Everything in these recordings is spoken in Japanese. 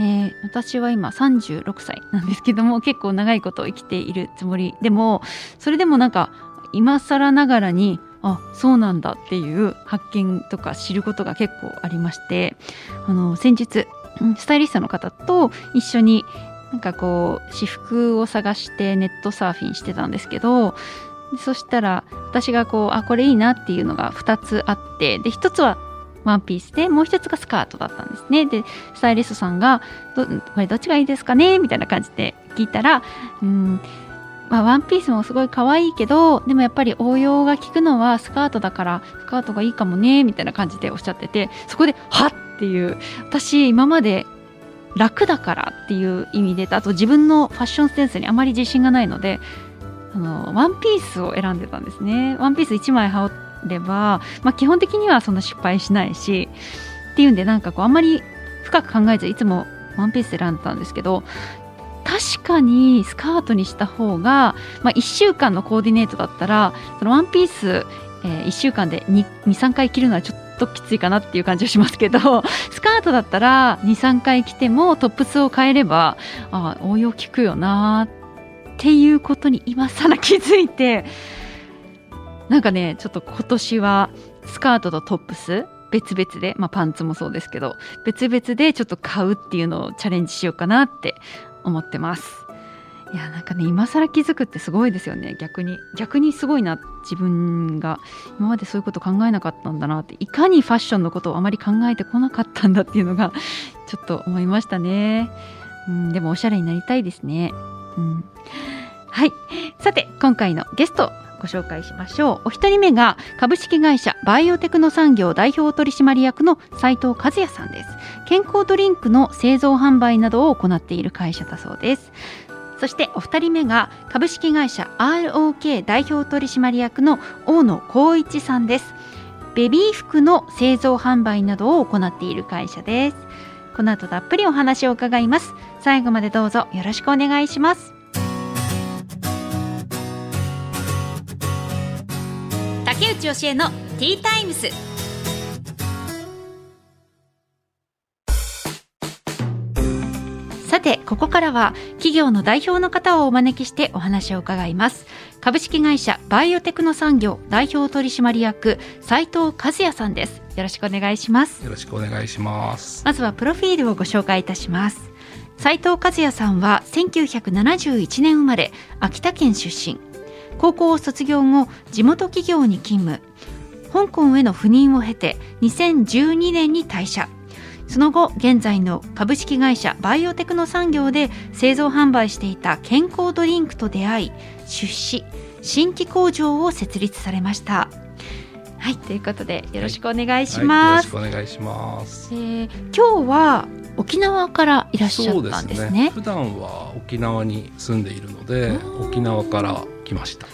えー、私は今36歳なんですけども結構長いこと生きているつもり。でもそれでもなんか今更ながらにあそうなんだっていう発見とか知ることが結構ありましてあの先日スタイリストの方と一緒になんかこう私服を探してネットサーフィンしてたんですけどそしたら私がこうあこれいいなっていうのが2つあってで1つはワンピースでもう1つがスカートだったんですね。でスタイリストさんがどこれどっちがいいですかね？みたいな感じで聞いたらうんまあ、ワンピースもすごい可愛いけどでもやっぱり応用が効くのはスカートだからスカートがいいかもね？みたいな感じでおっしゃっててそこではっっていう。私今まで楽だからっていう意味であと自分のファッションセンスにあまり自信がないのであのワンピースを選んでたんですね。ワンピース1枚羽織れば、まあ、基本的にはそんな失敗しないしっていうんでなんかこうあんまり深く考えずいつもワンピース選んでたんですけど確かにスカートにした方が、まあ、1週間のコーディネートだったらそのワンピース、えー、1週間で23回着るのはちょっときついかなっていう感じはしますけど スカートだったら23回着てもトップスを変えればあ応用効くよなっていうことに今更気づいてなんかねちょっと今年はスカートとトップス別々で、まあ、パンツもそうですけど別々でちょっと買うっていうのをチャレンジしようかなって思ってます。いやなんかね今更気づくってすごいですよね。逆に逆にすごいな自分が。今までそういうこと考えなかったんだなっていかにファッションのことをあまり考えてこなかったんだっていうのが ちょっと思いましたね、うん、でもおしゃれになりたいですね、うん、はい。さて今回のゲスト。ご紹介しましょう。お一人目が株式会社バイオテクノ産業代表取締役の斉藤和也さんです。健康ドリンクの製造販売などを行っている会社だそうです。そしてお二人目が株式会社 ROK 代表取締役の大野光一さんです。ベビー服の製造販売などを行っている会社です。この後たっぷりお話を伺います。最後までどうぞよろしくお願いします。内義恵のティータイムス。さてここからは企業の代表の方をお招きしてお話を伺います。株式会社バイオテクノ産業代表取締役斉藤和也さんです。よろしくお願いします。よろしくお願いします。まずはプロフィールをご紹介いたします。斉藤和也さんは1971年生まれ秋田県出身高校を卒業後地元企業に勤務。香港への赴任を経て2012年に退社。その後現在の株式会社バイオテクノ産業で製造販売していた健康ドリンクと出会い出資新規工場を設立されました。はいということでよろしくお願いします、はいはい、よろしくお願いします、えー、今日は沖縄からいらっしゃったんですね、ね、普段は沖縄に住んでいるので沖縄から来ました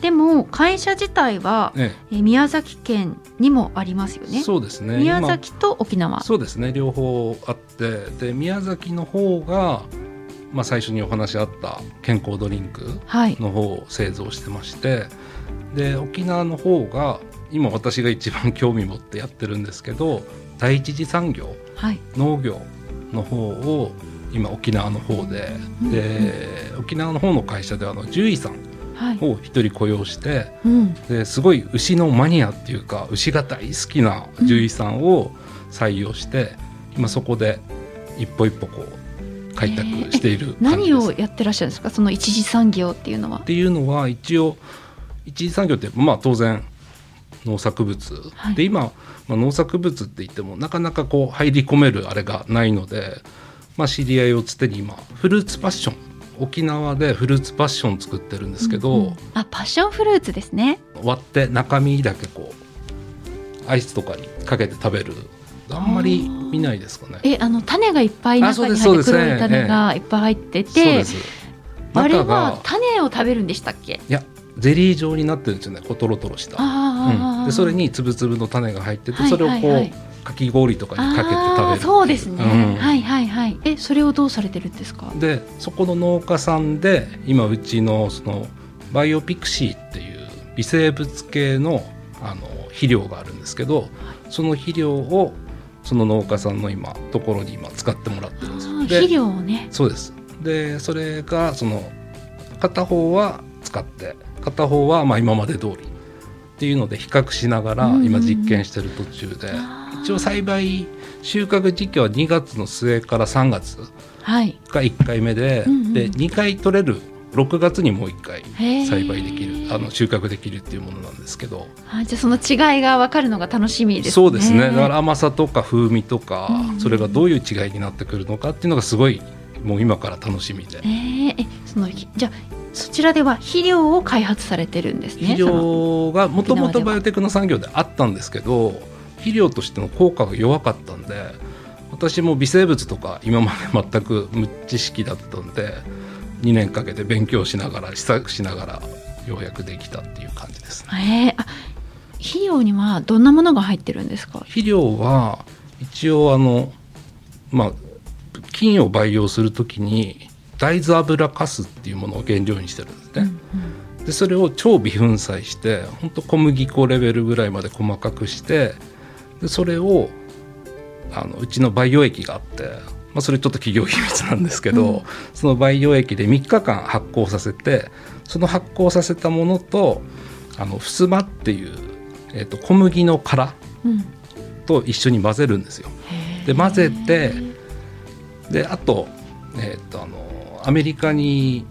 でも会社自体は、ええ、宮崎県にもありますよね。そうですね。宮崎と沖縄。そうですね。両方あってで宮崎の方がまあ最初にお話あった健康ドリンクの方を製造してまして、はい、で沖縄の方が今私が一番興味持ってやってるんですけど第一次産業、はい、農業の方を今沖縄の方で、うん、で沖縄の方の会社ではあの獣医さんを一人雇用して、はいうん、ですごい牛のマニアっていうか牛が大好きな獣医さんを採用して、うん、今そこで一歩一歩こう開拓している何をやってらっしゃるんですか？その一次産業っていうのは。っていうのは一応一次産業ってまあ当然農作物、はい、で今、まあ、農作物って言ってもなかなかこう入り込めるあれがないので、まあ、知り合いをつてに今フルーツパッション沖縄でフルーツパッション作ってるんですけど、うんうん、あパッションフルーツですね。割って中身だけこうアイスとかにかけて食べる。あんまり見ないですかね。えあの種がいっぱい中に入って黒い種がいっぱい入っててあれは種を食べるんでしたっけ？いやゼリー状になってるんですよね。こうトロトロした、うん、でそれにつぶつぶの種が入ってて、それをこうかき氷とかにかけて食べるそうですね、うん、はいはいはい。えそれをどうされてるんですか？でそこの農家さんで今うちのそのバイオピクシーっていう微生物系のあの肥料があるんですけど、その肥料をその農家さんの今ところに今使ってもらってるんです肥料をね。そうです。でそれがその片方は使って片方はまあ今まで通りっていうので比較しながら今実験してる途中で、うんうん、一応栽培収穫時期は2月の末から3月が1回目ではい、で2回取れる6月にもう1回栽培できるあの収穫できるっていうものなんですけど。あじゃあその違いが分かるのが楽しみですね。そうですね。だから甘さとか風味とか、うん、それがどういう違いになってくるのかっていうのがすごいもう今から楽しみで。えー、そのじゃそちらでは肥料を開発されてるんですね。肥料がもともとバイオテクノ産業であったんですけど肥料としての効果が弱かったんで私も微生物とか今まで全く無知識だったんで2年かけて勉強しながら試作しながらようやくできたっていう感じですね。えー、あ肥料にはどんなものが入ってるんですか？肥料は一応あのまあ菌を培養するときに大豆油かすっていうものを原料にしてるんですね。うんうん、でそれを超微粉砕して本当小麦粉レベルぐらいまで細かくしてでそれをあのうちの培養液があって、まあ、それちょっと企業秘密なんですけど、うん、その培養液で3日間発酵させてその発酵させたものとあのふすまっていう、えーと、小麦の殻と一緒に混ぜるんですよ。で混ぜてであと,、えーと、あのアメリカに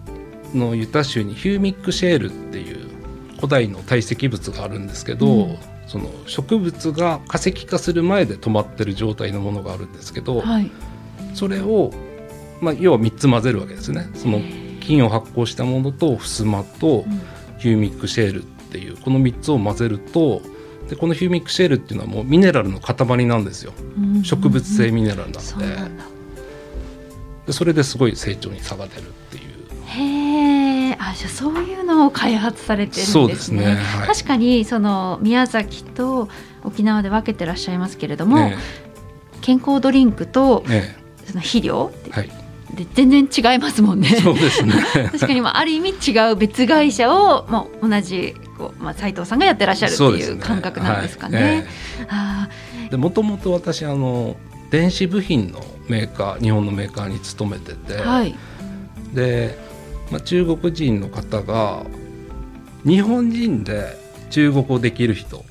のユタ州にヒューミックシェールっていう古代の堆積物があるんですけど、うん、その植物が化石化する前で止まってる状態のものがあるんですけど、はい、それを、まあ、要は3つ混ぜるわけですね。その菌を発酵したものとふすまとヒューミックシェールっていうこの3つを混ぜるとでこのヒューミックシェールっていうのはもうミネラルの塊なんですよ、植物性ミネラルなので。でそれですごい成長に差が出るっていう。じゃあそういうのを開発されてるんですね。そうですね。はい、確かにその宮崎と沖縄で分けてらっしゃいますけれども、ね、健康ドリンクと、ね、その肥料、はい、で全然違いますもんね。そうですね。確かにまあある意味違う別会社を、まあ、同じこう、まあ、斉藤さんがやってらっしゃるっていう感覚なんですかね。でもともと私あの電子部品のメーカー日本のメーカーに勤めてて、はい、で、まあ、中国人の方が日本人で中国語できる人を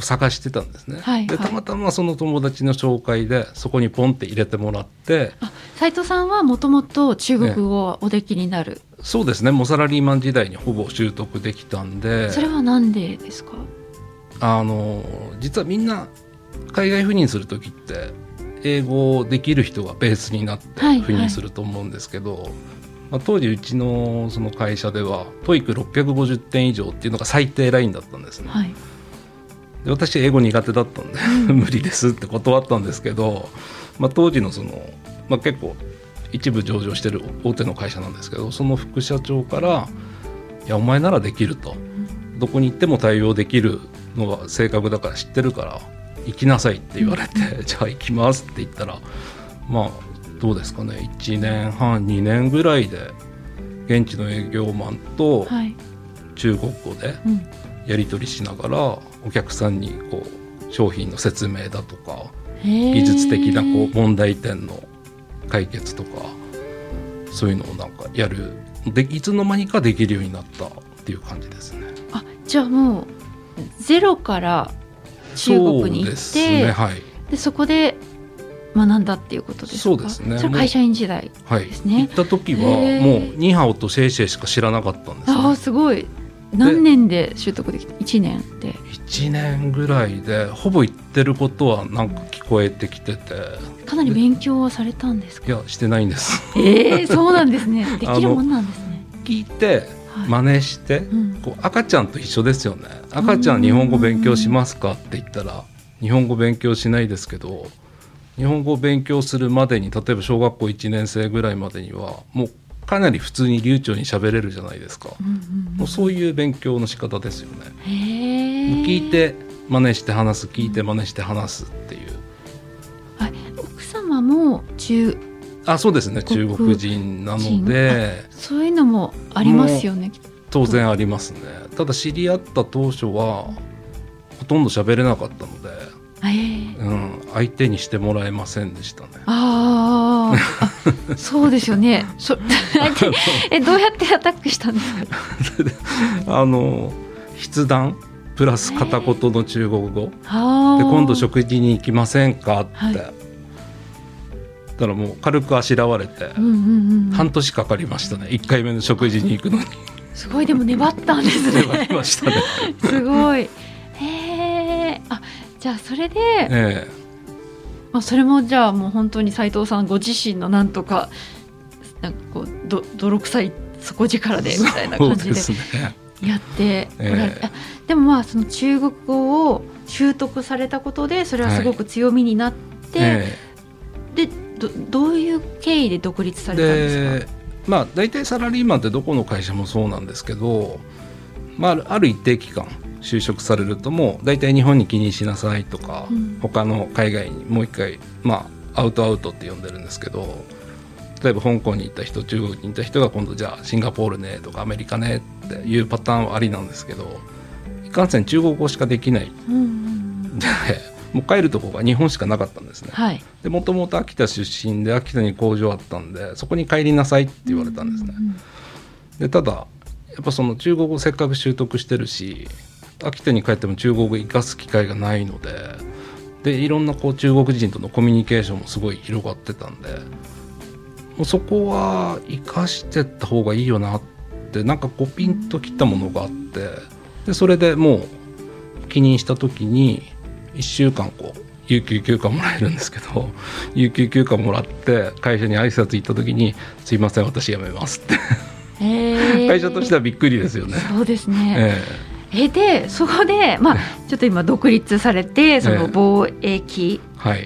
探してたんですね、はいはい、でたまたまその友達の紹介でそこにポンって入れてもらって斉藤さんはもともと中国語をおできになる、ね、そうですね。もうサラリーマン時代にほぼ習得できたんで。それは何でですか？あの実はみんな海外赴任する時って英語できる人がベースになって赴任すると思うんですけど、はいはい、まあ、当時うちのその会社では TOEIC650 点以上っていうのが最低ラインだったんですね。はい、で私英語苦手だったんで無理ですって断ったんですけど、まあ、当時のその、まあ、結構一部上場してる大手の会社なんですけどその副社長から「いやお前ならできる」と。どこに行っても対応できるのが正確だから知ってるから行きなさいって言われて、うん、じゃあ行きますって言ったらまあどうですかね。1年半2年ぐらいで現地の営業マンと中国語でやり取りしながらお客さんにこう商品の説明だとか技術的なこう問題点の解決とかそういうのをなんかやる。でいつの間にかできるようになったっていう感じですね。あじゃあもうゼロから中国に行ってそ,、ねはい、でそこで学んだっていうことですそうですね。それ会社員時代ですね。はい、行った時はもうニーハオとシェイシェイしか知らなかったんです、ね、ああすごい。何年で習得できた？一年で。一年ぐらいでほぼ言ってることはなんか聞こえてきてて。かなり勉強はされたんですか？いやしてないんです。ええー、そうなんですね。できるもんなんですね。聞いて真似して、はいうん、こう赤ちゃんと一緒ですよね。赤ちゃん日本語勉強しますか？って言ったら日本語勉強しないですけど日本語を勉強するまでに例えば小学校1年生ぐらいまでにはもうかなり普通に流暢に喋れるじゃないですか、うんうんうん、もうそういう勉強の仕方ですよね。聞いて真似して話す聞いて真似して話すっていう。奥様も中あそうですね。中国人なので。そういうのもありますよね当然ありますね。ただ知り合った当初はほとんど喋れなかったので、えー、うん、相手にしてもらえませんでしたね。ああそうですよね。そ えどうやってアタックしたんですか？あの筆談プラス片言の中国語、で今度食事に行きませんか？って、はい。たらもう軽くあしらわれて、半年かかりましたね。1回目の食事に行くのに。すごい。でも粘ったんですね。粘りましたね。すごいじゃあそれで、ええ。まあ、それもじゃあもう本当に斉藤さんご自身のなんとかなんかこうど泥臭い底力でみたいな感じでやっておられて、え。ー、でもまあその中国語を習得されたことでそれはすごく強みになって、はい。えー、でどどういう経緯で独立されたんですか？まあ大体サラリーマンってどこの会社もそうなんですけど、まあ、ある一定期間就職されるともう大体日本に気にしなさいとか、うん、他の海外にもう一回まあアウトアウトって呼んでるんですけど例えば香港に行った人中国に行った人が今度じゃあシンガポールねとかアメリカねっていうパターンはありなんですけどいかんせん中国語しかできない、うん、でもう帰るとこが日本しかなかったんですね。はい、でもともと秋田出身で秋田に工場あったんでそこに帰りなさいって言われたんですね。でただやっぱその中国語せっかく習得してるし秋田に帰っても中国語生かす機会がないのででいろんなこう中国人とのコミュニケーションもすごい広がってたんでもうそこは生かしてった方がいいよなってなんかこうピンときたものがあってでそれでもう気にした時に1週間こう有給休暇もらえるんですけど 有給休暇もらって会社に挨拶行った時に「すいません私辞めます」って。会社としてはびっくりですよね。そうですね、えーえでそこで、まあ、ちょっと今独立されてその貿易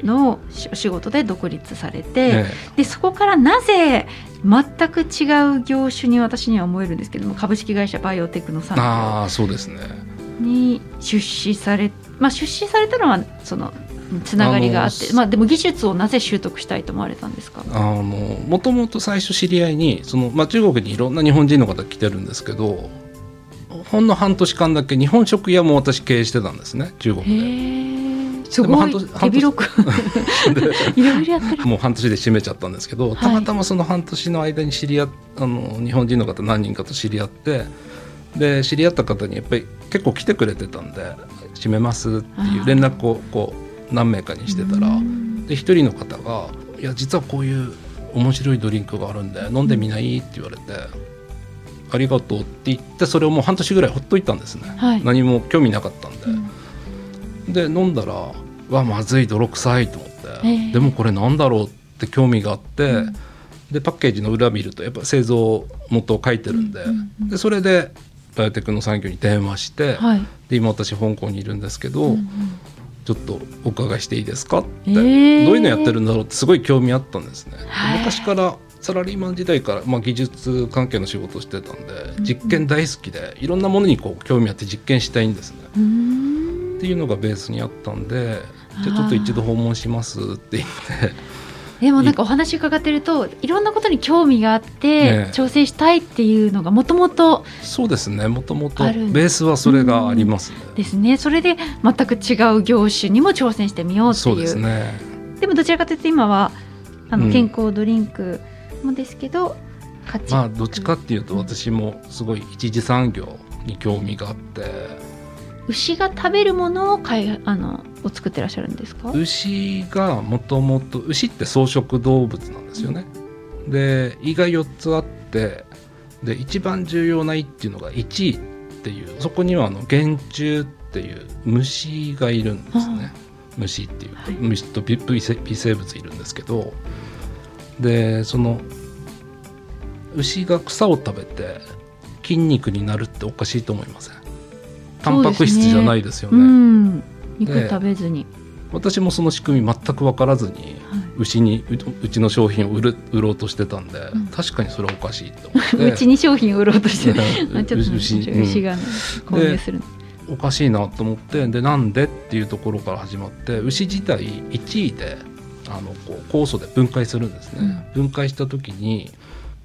のお仕事で独立されて、でそこからなぜ全く違う業種に私には思えるんですけども株式会社バイオテクノ産業あそうですね。に出資されまあ、出資されたのはそのつながりがあってまあ、でも技術をなぜ習得したいと思われたんですか？あのもともと最初知り合いにその、まあ、中国にいろんな日本人の方来てるんですけどほんの半年間だけ日本食屋も私経営してたんですね中国で。すごい。手広く。いろいろやってる。もう半年で閉めちゃったんですけど、たまたまその半年の間に知り合あの日本人の方何人かと知り合ってで知り合った方にやっぱり結構来てくれてたんで閉めますっていう連絡をこう何名かにしてたらで一人の方が「いや実はこういう面白いドリンクがあるんで飲んでみない?」って言われて「ありがとう」って言ってそれをもう半年ぐらいほっといたんですね、はい、何も興味なかったんで、うん、で飲んだら「わまずい泥臭い」と思って、えー、でもこれなんだろうって興味があって、うん、でパッケージの裏見るとやっぱ製造元を書いてるんで。うんうん、でそれでバイオテクの産業に電話して、はい、で今私香港にいるんですけど、うんうん、ちょっとお伺いしていいですかって、えー、どういうのやってるんだろうってすごい興味あったんですね。昔からサラリーマン時代から、まあ、技術関係の仕事をしてたんで実験大好きでいろんなものにこう興味あって実験したいんですね。っていうのがベースにあったんでじゃあちょっと一度訪問しますって言って。でもなんかお話伺ってるといろんなことに興味があって、挑戦したいっていうのがもともとそうですね。もともとベースはそれがありますね、うん、ですね。それで全く違う業種にも挑戦してみようっていう。そうですね。でもどちらかというと今はあの健康ドリンクもですけど、うん、まあどっちかっていうと私もすごい一次産業に興味があって、牛が食べるものをかいあのを作ってらっしゃるんですか？牛がもともと牛って草食動物なんですよね。うん、で胃が4つあってで一番重要な胃っていうのが1位っていうそこにはあの原虫っていう虫がいるんですね。虫っていう、はい、虫と微生物いるんですけどでその牛が草を食べて筋肉になるっておかしいと思いません？タンパク質じゃないですよね。ね。うん、肉食べずに。私もその仕組み全く分からずに、はい、牛にうちの商品を売る売ろうとしてたんで、うん、確かにそれはおかしいと思って。うちに商品を売ろうとして ちょっと牛牛が、ね、購入するおかしいなと思ってでなんでっていうところから始まって牛自体1位であのこう酵素で分解するんですね、うん、分解した時に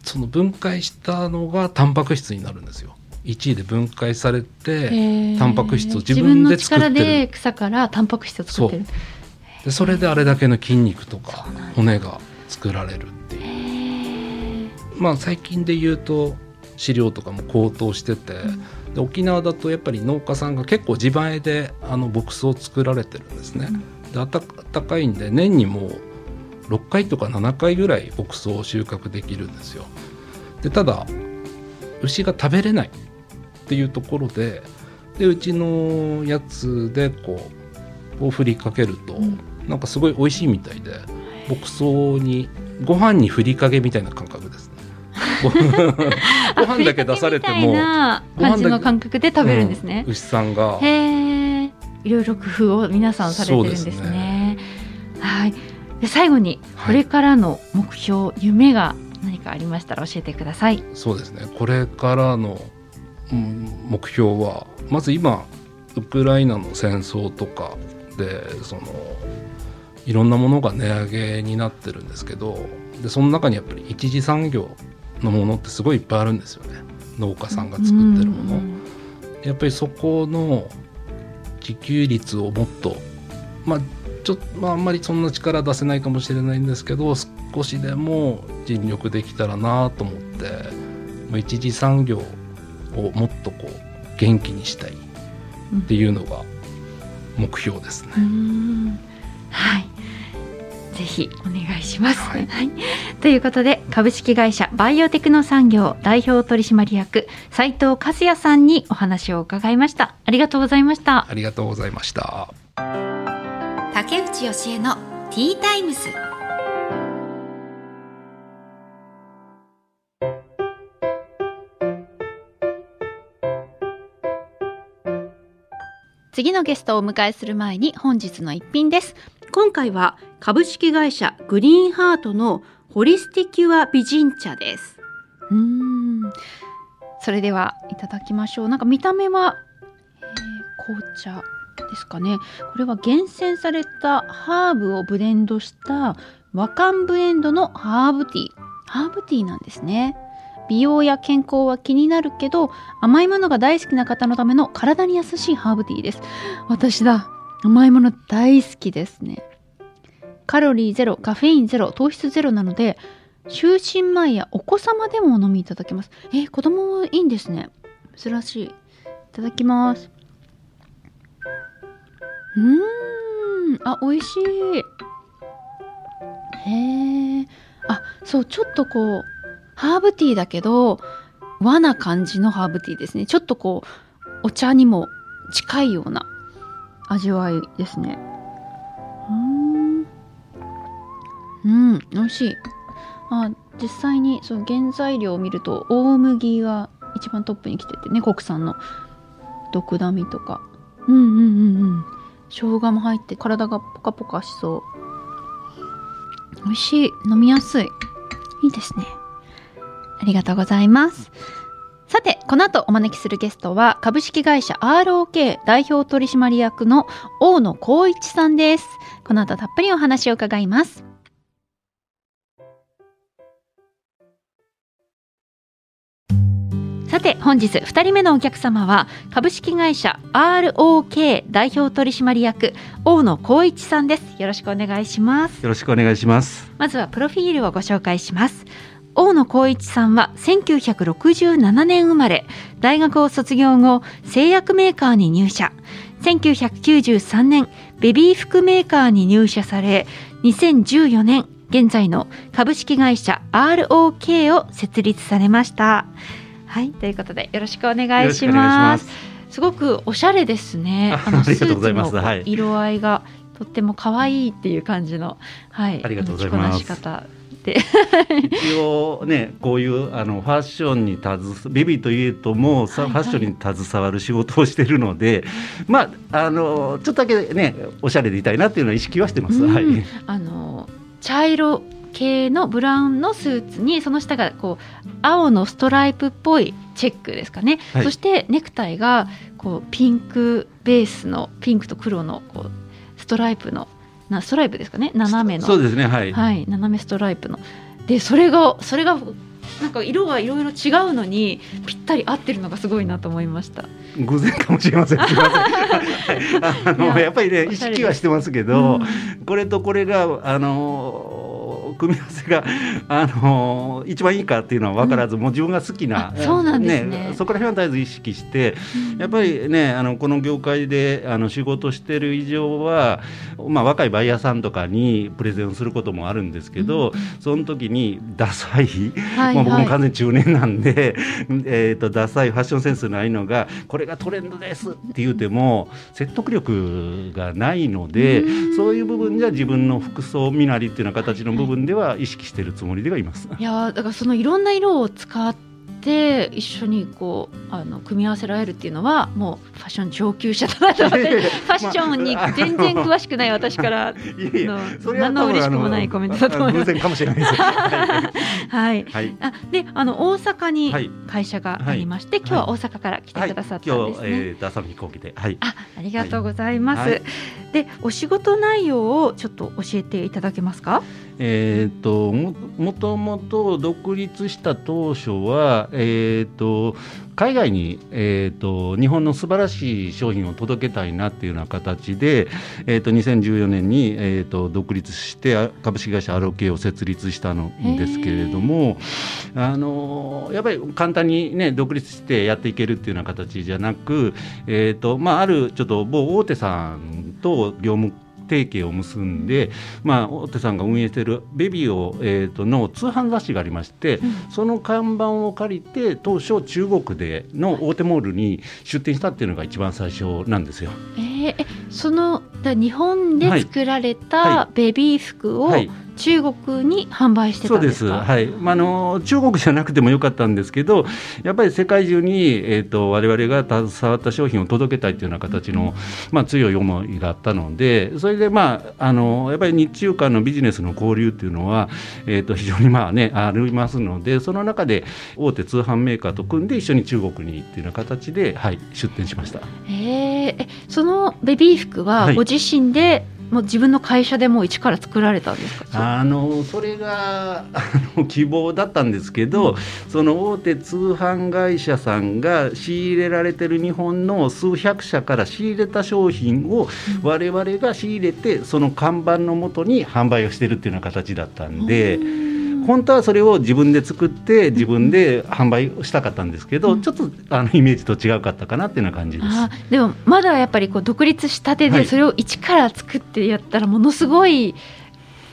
その分解したのがタンパク質になるんですよ。1位で分解されてタンパク質を自分で作ってる。自分の力で草からタンパク質を作ってる。でそれであれだけの筋肉とか骨が作られるっていう。まあ最近で言うと飼料とかも高騰してて、うん、で沖縄だとやっぱり農家さんが結構自前であの牧草を作られてるんですね、うん、で暖かいんで年にもう6回とか7回ぐらい牧草を収穫できるんですよ。でただ牛が食べれないっていうところででうちのやつでこうを振りかけると、うん、なんかすごい美味しいみたいで牧草にご飯にふりかけみたいな感覚ですね。ご飯だけ出されても感じの感覚で食べるんですね。うん、牛さんがへいろいろ工夫を皆さんされてるんですね。すねはいで最後にこれからの目標、はい、夢が何かありましたら教えてください。そうですねこれからの目標はまず今ウクライナの戦争とかでそのいろんなものが値上げになってるんですけどでその中にやっぱり一次産業のものってすごいいっぱいあるんですよね農家さんが作ってるもの。やっぱりそこの自給率をもっとまあちょっと、まあ、あんまりそんな力出せないかもしれないんですけど少しでも尽力できたらなと思って一次産業をもっとこう元気にしたいっていうのが目標ですね。はいぜひお願いします。はい、はい、ということで株式会社バイオテクノ産業代表取締役斉藤和也さんにお話を伺いました。ありがとうございました。ありがとうございました。竹内義恵のティータイムス。次のゲストをお迎えする前に本日の一品です。今回は株式会社グリーンハートのホリスティキュア美人茶です。うん。それではいただきましょう。なんか見た目は、えー、紅茶ですかね。これは厳選されたハーブをブレンドした和漢ブレンドのハーブティー。ハーブティーなんですね。美容や健康は気になるけど甘いものが大好きな方のための体に優しいハーブティーです私だ甘いもの大好きですね。カロリーゼロカフェインゼロ糖質ゼロなので就寝前やお子様でもお飲みいただけます。え子供もいいんですね。珍しい。いただきます。うーん。あ美味しい。へえあそうちょっとこうハーブティーだけど和な感じのハーブティーですね。ちょっとこうお茶にも近いような味わいですね。うん。うん美味しい。あ実際にその原材料を見ると大麦が一番トップに来ててね国産の。毒ダミとか。うんうんうんうん。生姜も入って体がポカポカしそう。美味しい。飲みやすい。いいですね。ありがとうございます。さて、この後お招きするゲストは、株式会社 ROK 代表取締役の大野光一さんです。この後たっぷりお話を伺います。さて本日2人目のお客様は株式会社 ROK 代表取締役大野光一さんですよろしくお願いしますよろしくお願いしますまずはプロフィールをご紹介します大野光一さんは1967年生まれ。大学を卒業後製薬メーカーに入社。1993年ベビー服メーカーに入社され2014年現在の株式会社 ROK を設立されました。はいということでよろしくお願いします。す。ごくおしゃれですね。あのスーツの色合いがとっても可愛いっていう感じのはいありがとうございます一応ねこういうあのファッションに携ベビーというともう、はいはい、ファッションに携わる仕事をしてるのでまああのちょっとだけねおしゃれでいたいなっていうのは意識はしてます。はい、あの茶色系のブラウンのスーツにその下がこう青のストライプっぽいチェックですかね、はい、そしてネクタイがこうピンクベースのピンクと黒のこうストライプのなストライプですかね？斜めの。そうですねはい、はい、斜めストライプの。でそれがそれがなんか色がいろいろ違うのにぴったり合ってるのがすごいなと思いました。偶然かもしれません。あのやっぱりね意識はしてますけど、うん、これとこれがあの組み合わせが、あのー、一番いいかっていうのは分からず、うん、もう自分が好きなそうなんですね、ね、そこら辺は絶えず意識して、うん、やっぱりねあのこの業界であの仕事してる以上は、まあ、若いバイヤーさんとかにプレゼンすることもあるんですけど、うん、その時にダサい、はいはい、まあ、僕も完全に中年なんで、えーと、ダサいファッションセンスないのがこれがトレンドですって言うても説得力がないので、そういう部分じゃ自分の服装身なりっていうような形の部分分では意識しているつもりではいます。いやだからそのいろんな色を使って一緒にこうあの組み合わせられるっていうのはもうファッション上級者だなと思って ファッションに全然詳しくない私から の何の嬉しくもないコメントだと思います。かもしれないです。はい。はい、あであの大阪に会社がありまして、はい、今日は大阪から来てくださったんですね。はい、えー、朝の飛行機で。はい。あありがとうございます。でお仕事内容をちょっと教えていただけますか？えーと、ももともと独立した当初は、えーと、海外に、えーと、日本の素晴らしい商品を届けたいなっていうような形で、えー、と2014年に、えー、と独立して株式会社アロケを設立したんですけれどもあのやっぱり簡単に、ね、独立してやっていけるっていうような形じゃなく、えーとまあ、あるちょっと某大手さんと業務提携を結んで、まあ、大手さんが運営しているベビーを、えーと、の通販雑誌がありまして、うん、その看板を借りて当初中国での大手モールに出店したっていうのが一番最初なんですよ。えー、その日本で作られたベビー服を、はいはい中国に販売してたんですはい。まあ、あの中国じゃなくてもよかったんですけど、やっぱり世界中にえっ、ー、と我々が携わった商品を届けたいというような形の、まあ強い思いがあったので、それでまああのやっぱり日中間のビジネスの交流っていうのはえっ、ー、と非常にまあねありますので、その中で大手通販メーカーと組んで一緒に中国にっていうような形ではい出店しました。ええ、そのベビー服はご自身で、はいもう自分の会社でもう一から作られたんですか？あのそれが あの希望だったんですけど、うん、その大手通販会社さんが仕入れられてる日本の数百社から仕入れた商品を我々が仕入れてその看板のもとに販売をしてるっていうような形だったんで。うん本当はそれを自分で作って自分で販売したかったんですけど、うん、ちょっとあのイメージと違うかったかなっていうような感じです。でもまだやっぱりこう独立したてでそれを一から作ってやったらものすごい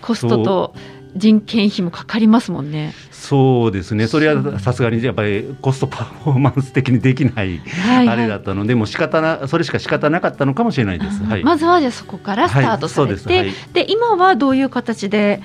コストと人件費もかかりますもんね。そうですね。それはさすがにやっぱりコストパフォーマンス的にできないあれだったので、もう仕方なそれしか仕方なかったのかもしれないです。はい、まずはじゃあそこからスタートされて、はい、で、はい、今はどういう形で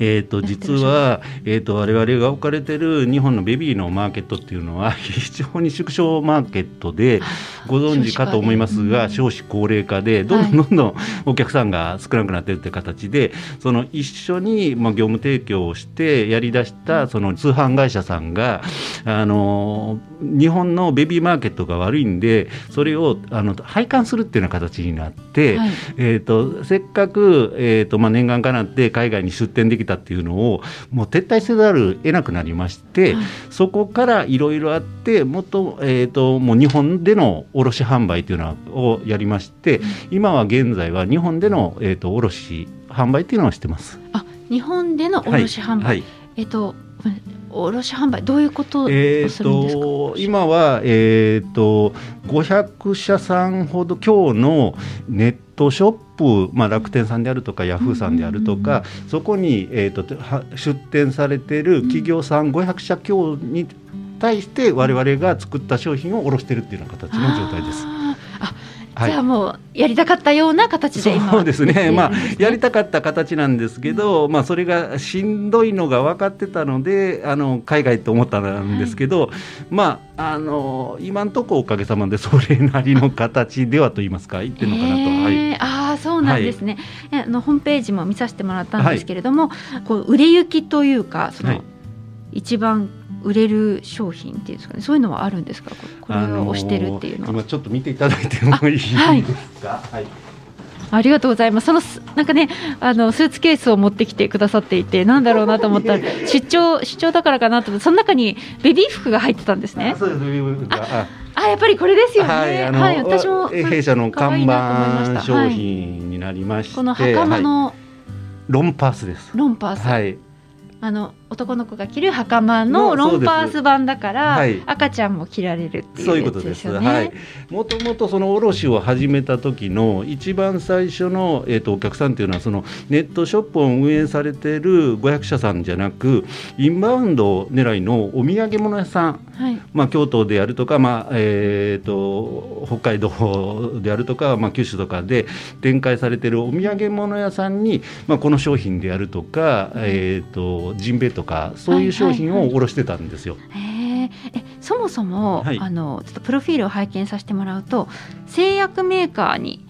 えーと、実は、えーと、我々が置かれている日本のベビーのマーケットっていうのは 非常に縮小マーケットでご存知かと思いますが少子高齢化でどんどんどんどんお客さんが少なくなっているという形でその一緒に、まあ、業務提供をしてやりだしたその通販会社さんがあの日本のベビーマーケットが悪いんでそれをあの配管するっていうような形になって、はい、えーと、せっかく、えーとまあ、念願かなって海外に出店できたっていうのをもう撤退せざるを得なくなりまして、はい、そこからいろいろあってもっと,、えーと、もう日本での卸販売というのをやりまして、今は現在は日本での、えーと、卸販売っていうのをしてます。あ日本での卸販売、はい。はい、えっ、ー、と卸販売どういうことをするんですか、えーと、今は、えーと、500社さんほど今日のネットショップ、まあ、楽天さんであるとかヤフーさんであるとか、そこに、えーと、出店されている企業さん500社強に対して我々が作った商品を卸しているっていうような形の状態です。あじゃあもうやりたかったような形でそうですね。まあやりたかった形なんですけど、まあそれがしんどいのが分かってたのであの海外と思ったんですけど、はい、まああの今んとこおかげさまでそれなりの形ではと言いますか言ってるのかなと、はい、ああそうなんですね、はい、あのホームページも見させてもらったんですけれども、こう売れ行きというかその、一番売れる商品っていうんですかねそういうのはあるんですか？これを押してるっていうのは、今ちょっと見ていただいてもいいですか、はい、はいありがとうございます。そのなんかね、あのスーツケースを持ってきてくださっていて、なんだろうなと思ったら 出張出張だからかなと思って、その中にベビー服が入ってたんですね。そうですベビー服ああやっぱりこれですよね。はい、はい、私も弊社の看板商品になりまして、はい、この袴の、はい、ロンパースです。ロンパース。はい。あの男の子が着る袴のロンパース版だから、はい、赤ちゃんも着られるっていう、ね、そういうことです。はい。もともとその卸を始めた時の一番最初のえっ、ー、とお客さんっていうのはそのネットショップを運営されている500社さんじゃなくインバウンド狙いのお土産物屋さん、はい、まあ京都であるとかまあえっ、ー、と北海道であるとかまあ九州とかで展開されているお土産物屋さんにまあこの商品であるとか、えっ、ー、とジンベエとかそういう商品を卸してたんですよ。はいはいはい、えそもそも、はい、あのちょっとプロフィールを拝見させてもらうと製薬メーカーに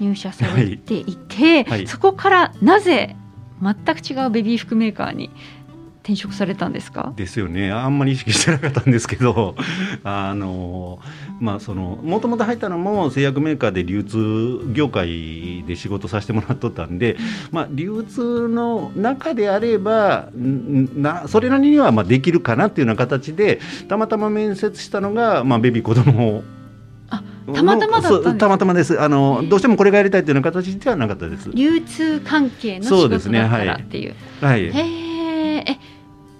入社されていて、はい、そこからなぜ全く違うベビー服メーカーに転職されたんですか？ですよね。あんまり意識してなかったんですけど あのまあそのもともと入ったのも製薬メーカーで流通業界で仕事させてもらっとったんで、まあ、流通の中であればなそれなりにはまあできるかなっていうような形でたまたま面接したのが、まあ、ベビー子供をたまたまだったたまたまです。あのどうしてもこれがやりたいというような形ではなかったです。流通関係の仕事だったらっていう。うね、はい、はい、へえ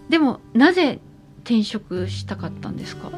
でもなぜ転職したかったんですか？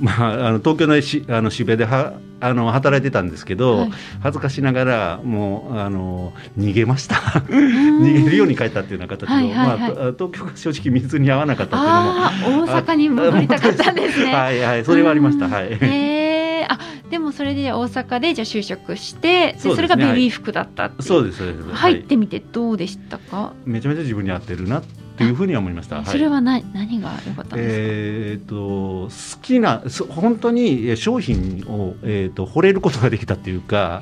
まあ、あの東京のしあの渋谷ではあの働いてたんですけど、はい、恥ずかしながらもうあの逃げました。逃げるように帰ったっていうような形で、はいはいはい、まあ、東京が正直水に合わなかったっていうのも大阪に戻りたかったんですね。はいはいそれはありました。はい。えー、あでもそれで大阪でじゃ就職してそ、ね,、それがベビー服だったってそうですそうです、入ってみてどうでしたか、めちゃめちゃ自分に合ってるなってというふうに思いました。それは何、はい、何が良かったんですか？えっ、ー、と好きな本当に商品をえっ、ー、と惚れることができたっていうか、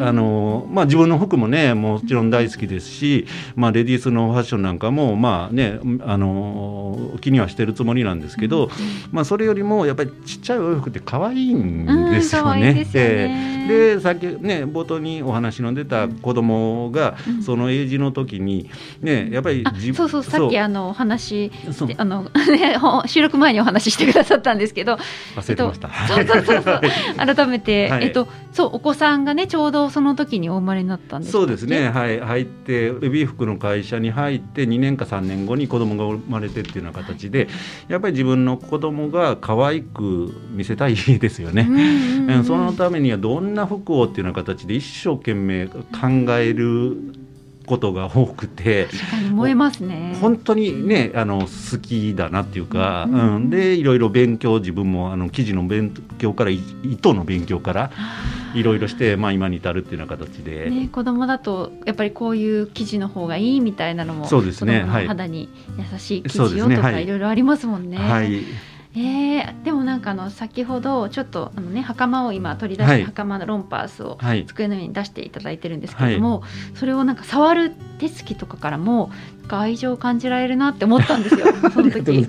あのまあ自分の服もねもちろん大好きですし、まあレディースのファッションなんかもまあねあの気にはしてるつもりなんですけど、うん、まあそれよりもやっぱりちっちゃいお洋服って可愛いんですよね。うん、ででさっきね冒頭にお話の出た子供がそのエイジの時にねやっぱり自分そうさっきあのお話あの 収録前にお話ししてくださったんですけど 忘れてました、えっと、そうそうそうそう。改めて、はい、えっとそうお子さんがねちょうどその時にお生まれになったんですそうですね。はい。入ってベビー服の会社に入って2年か3年後に子供が生まれてっていうような形で、はい、やっぱり自分の子供が可愛く見せたいですよね、うん。うん、そのためにはどんな服をっていうような形で一生懸命考えることが多くて。燃えますね。本当にねあの好きだなっていうか、うん、うん、でいろいろ勉強自分もあの記事の勉強から糸の勉強からいろいろして、まあ、今に至るっていうような形で、ね、子供だとやっぱりこういう生地の方がいいみたいなのもそうですね肌に優しい生地をとかいろいろありますもんね。はいえー、でもなんかあの先ほどちょっとあのね袴を今取り出して、はい、袴のロンパースを机の上に出していただいてるんですけれども、はい、それをなんか触る手つきとかからも愛情を感じられるなって思ったんですよ。その時。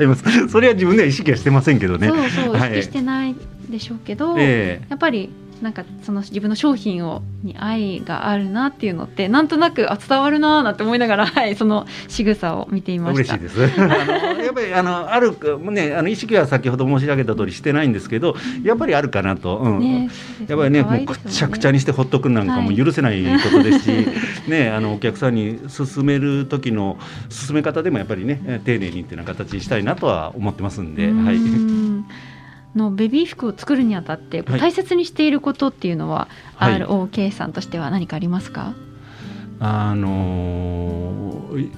それは自分では意識はしてませんけどね。そうそう意識してないでしょうけど、はい、やっぱりなんかその自分の商品をに愛があるなっていうのってなんとなくあ伝わるなーなんて思いながら、はい、その仕草を見ていました。嬉しいです。あの やっぱりあのあるねあの意識は先ほど申し上げた通りしてないんですけどやっぱりあるかなと、うん。ね、やっぱりね、ね、もうくちゃくちゃにしてほっとくなんかも許せないことですし、はい、ねあのお客さんに勧める時の勧め方でもやっぱりね丁寧にっていうような形にしたいなとは思ってますんで。はいのベビー服を作るにあたって大切にしていることっていうのは、はい、ROK さんとしては何かありますか、あのー、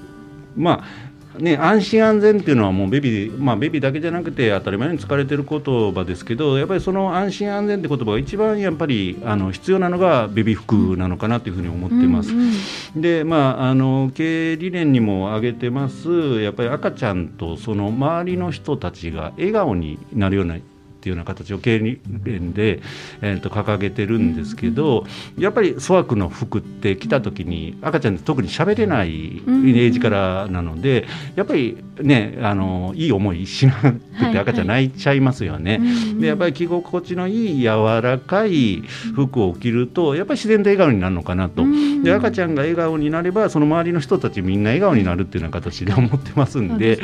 まあね、安心安全っていうのはもうベビー、まあ、ベビーだけじゃなくて当たり前に使われてる言葉ですけどやっぱりその安心安全って言葉が一番やっぱりあの必要なのがベビー服なのかなというふうに思ってます。うんうん、でまああの経営理念にも挙げてます。やっぱり赤ちゃんとその周りの人たちが笑顔になるようなっていうような形を経連で、えー、と掲げてるんですけど、やっぱり粗悪の服って来た時に赤ちゃんって特に喋れないエイジからなのでやっぱりねあのいい思いしなくて赤ちゃん泣いちゃいますよね。はいはい、でやっぱり着心地のいい柔らかい服を着るとやっぱり自然と笑顔になるのかなと。で赤ちゃんが笑顔になればその周りの人たちみんな笑顔になるっていうような形で思ってますんで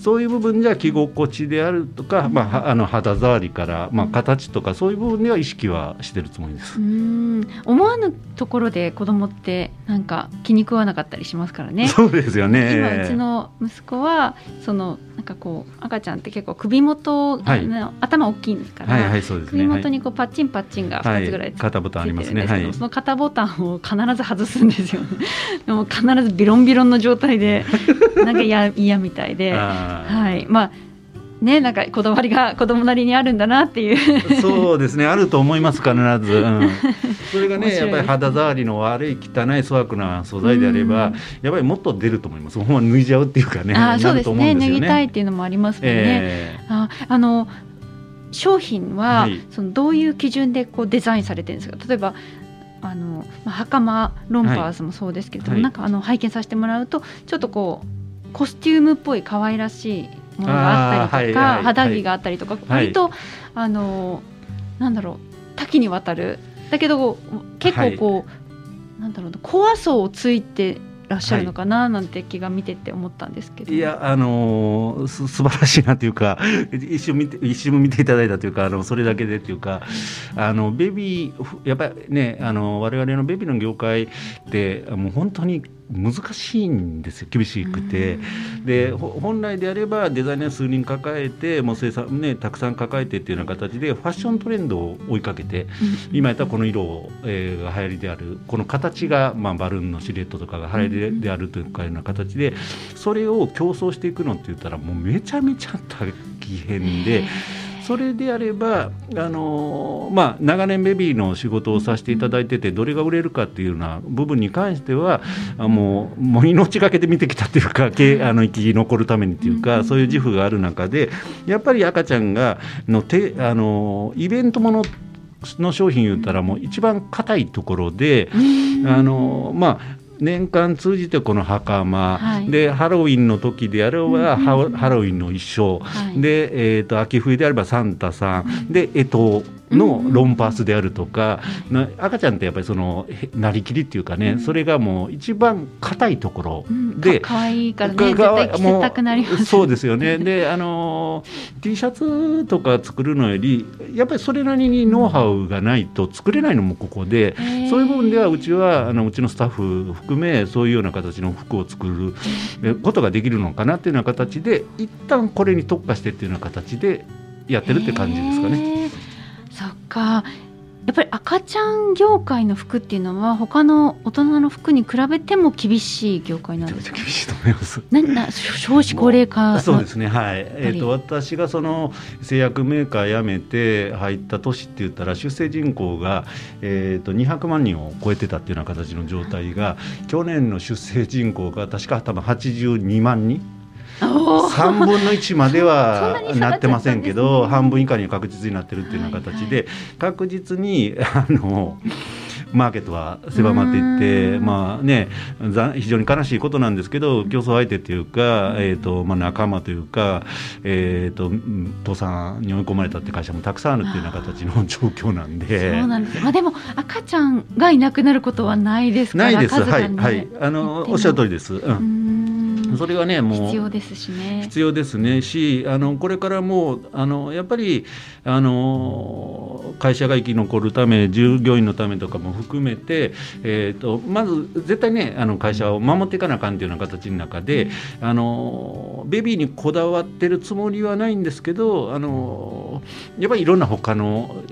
そういう部分じゃ着心地であるとか、まあ、あの肌触りから、まあ、形とかそういう部分では意識はしてるつもりです。うん。思わぬところで子供ってなんか気に食わなかったりしますからね。そうですよね。今うちの息子はそのなんかこう赤ちゃんって結構首元、はい、頭大きいから、はいはいそうですね、首元にこうパッチンパッチンが2つぐらいついてるんですけど、肩ボタンありますね、はい、その肩ボタンを必ず外すんですよ、ね、でも必ずビロンビロンの状態でなんか嫌みたいで。はい。まあね、なんかこだわりが子供なりにあるんだなっていう。そうですね。あると思います必ず、うん、それがねやっぱり肌触りの悪い汚い粗悪な素材であれば、やっぱりもっと出ると思います。ほんま脱いじゃうっていうかねあそうですね、ね、脱ぎたいっていうのもありますもんね、えー、ああの商品は、はい、そのどういう基準でこうデザインされてるんですか？例えばあの、まあ、袴ロンパーズもそうですけど、はい、なんかあの拝見させてもらうとちょっとこうコスチュームっぽい可愛らしいものがあったりとか、はいはい、肌着があったりとか、割と、あのなんだろう多岐にわたる。だけど結構こう、なんだろう怖さをついてらっしゃるのかななんて気が見てて思ったんですけど、はい、いやあのー、す素晴らしいなというか 一瞬見て一瞬見ていただいたというかあのそれだけでというかあのベビーやっぱりねあの我々のベビーの業界ってもう本当に難しいんですよ厳しくて、で本来であればデザイナー数人抱えてもう生産、ね、たくさん抱えてっていうような形でファッショントレンドを追いかけて、今やったらこの色、えー、が流行りであるこの形が、まあ、バルーンのシルエットとかが流行りであるというかような形でそれを競争していくのって言ったらもうめちゃめちゃ大変で。それであればあの、まあ、長年ベビーの仕事をさせていただいててどれが売れるかっていうような部分に関してはもうもう命がけで見てきたというかあの生き残るためにというかそういう自負がある中でやっぱり赤ちゃんがのてあのイベントものの商品言ったらもう一番硬いところであのまあ年間通じてこの袴、はい、でハロウィンの時であれば、ハロウィンの衣装、はい、で、えーと、秋冬であればサンタさん。で干支のロンパースであるとか、うん、赤ちゃんってやっぱりそのなりきりっていうかね、うん、それがもう一番硬いところで、うん、かわいいからね絶対着せたくなります。そうですよね。であの T シャツとか作るのよりやっぱりそれなりにノウハウがないと作れないのもここで、そういう部分ではうちはあのうちのスタッフ含めそういうような形の服を作ることができるのかなっていうような形で一旦これに特化してっていうような形でやってるって感じですかね。そっか。やっぱり赤ちゃん業界の服っていうのは他の大人の服に比べても厳しい業界なんですか？厳しいと思います。なな少子高齢化そう。ですね。はい、えーと、私がその製薬メーカー辞めて入った年って言ったら出生人口が、えーと、200万人を超えてたっていうような形の状態が去年の出生人口が確か多分82万人3分の1までは なってませんけど、半分以下には確実になってるっていうような形で、確実にあの。マーケットは狭まっていって、まあね、非常に悲しいことなんですけど、競争相手というか、えーとまあ、仲間というか、えーと、倒産に追い込まれたって会社もたくさんあるっていうような形の状況なんで、そうなんです。まあ、でも、赤ちゃんがいなくなることはないですから、ないです、はい、はい、あのおっしゃる通りです。うんそれはねもう必要ですしね。必要ですね。しあのこれからもあのやっぱりあの会社が生き残るため従業員のためとかも含めて、えーと、まず絶対ねあの会社を守っていかなあかんというような形の中であのベビーにこだわってるつもりはないんですけどあのやっぱりいろんな他の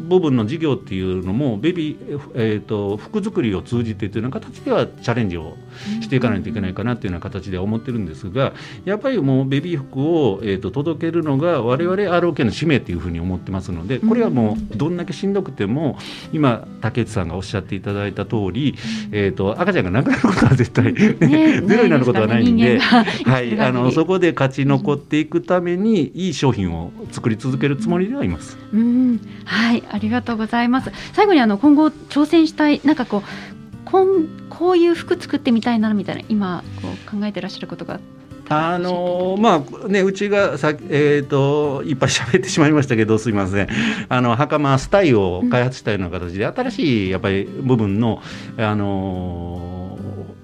部分の事業っていうのもベビー、えーと、服作りを通じてというような形ではチャレンジをしていかないといけないかなというような形では思ってるんですがやっぱりもうベビー服を、えーと、届けるのが我々 ROK の使命というふうに思ってますのでこれはもうどんだけしんどくても今竹内さんがおっしゃっていただいた通り、えーと、赤ちゃんが亡くなることは絶対、ね、ゼロになることはないんで、はい、あのそこで勝ち残っていくためにいい商品を作り続けるつもりではいます。うん、はいありがとうございます最後にあの今後挑戦したいなんかこうこんこういう服作ってみたいなみたいな今こう考えてらっしゃることがあのまあねうちがさえっ、ー、といっぱい喋ってしまいましたけどすいません。あの袴スタイルを開発したような形で、新しいやっぱり部分のあの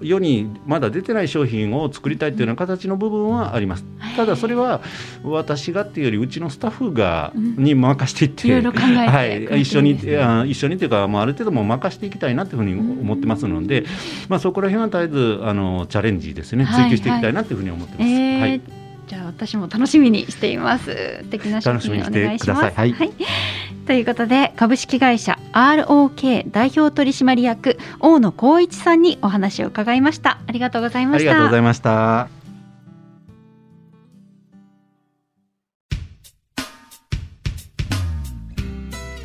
世にまだ出てない商品を作りたいというような形の部分はあります。ただそれは私がっていうよりうちのスタッフがに任していって、うん、はい、一緒に一緒にというか、まあ、ある程度も任していきたいなというふうに思ってますので、まあ、そこら辺は絶えずあのチャレンジですね。追求していきたいなというふうに思ってます。はい、はい。えーじゃあ私も楽しみにしています。素敵な商品お願いします。はい、はい、ということで株式会社 ROK 代表取締役大野光一さんにお話を伺いました。ありがとうございました。ありがとうございました。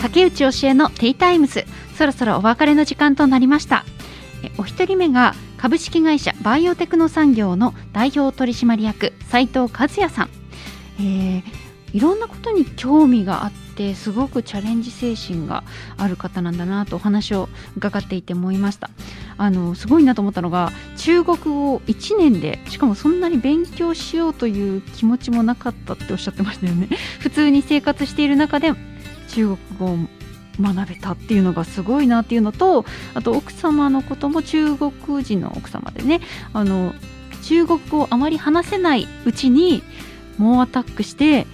竹内教えのティータイムズそろそろお別れの時間となりましたお一人目が株式会社バイオテクノ産業の代表取締役斉藤和也さん、えー、いろんなことに興味があってすごくチャレンジ精神がある方なんだなとお話を伺っていて思いました。あのすごいなと思ったのが中国語を1年でしかもそんなに勉強しようという気持ちもなかったっておっしゃってましたよね。普通に生活している中で中国語学べたっていうのがすごいなっていうのとあと奥様のことも中国人の奥様でねあの中国語をあまり話せないうちに猛アタックして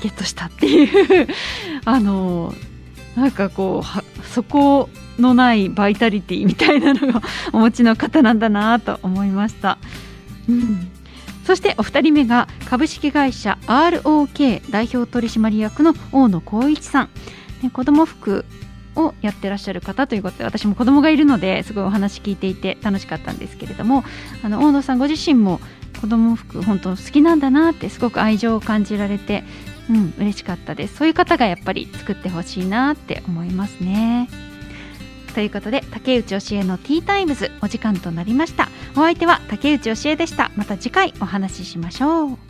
ゲットしたっていう あのなんかこうそこのないバイタリティみたいなのがお持ちの方なんだなと思いました。うんそしてお二人目が株式会社 ROK 代表取締役の大野光一さんね、子供服をやってらっしゃる方ということで私も子供がいるのですごいお話聞いていて楽しかったんですけれどもあの大野さんご自身も子供服本当好きなんだなってすごく愛情を感じられてうん嬉しかったです。そういう方がやっぱり作ってほしいなって思いますね。ということで竹内教えのティータイムズお時間となりました。お相手は竹内教えでした。また次回お話ししましょう。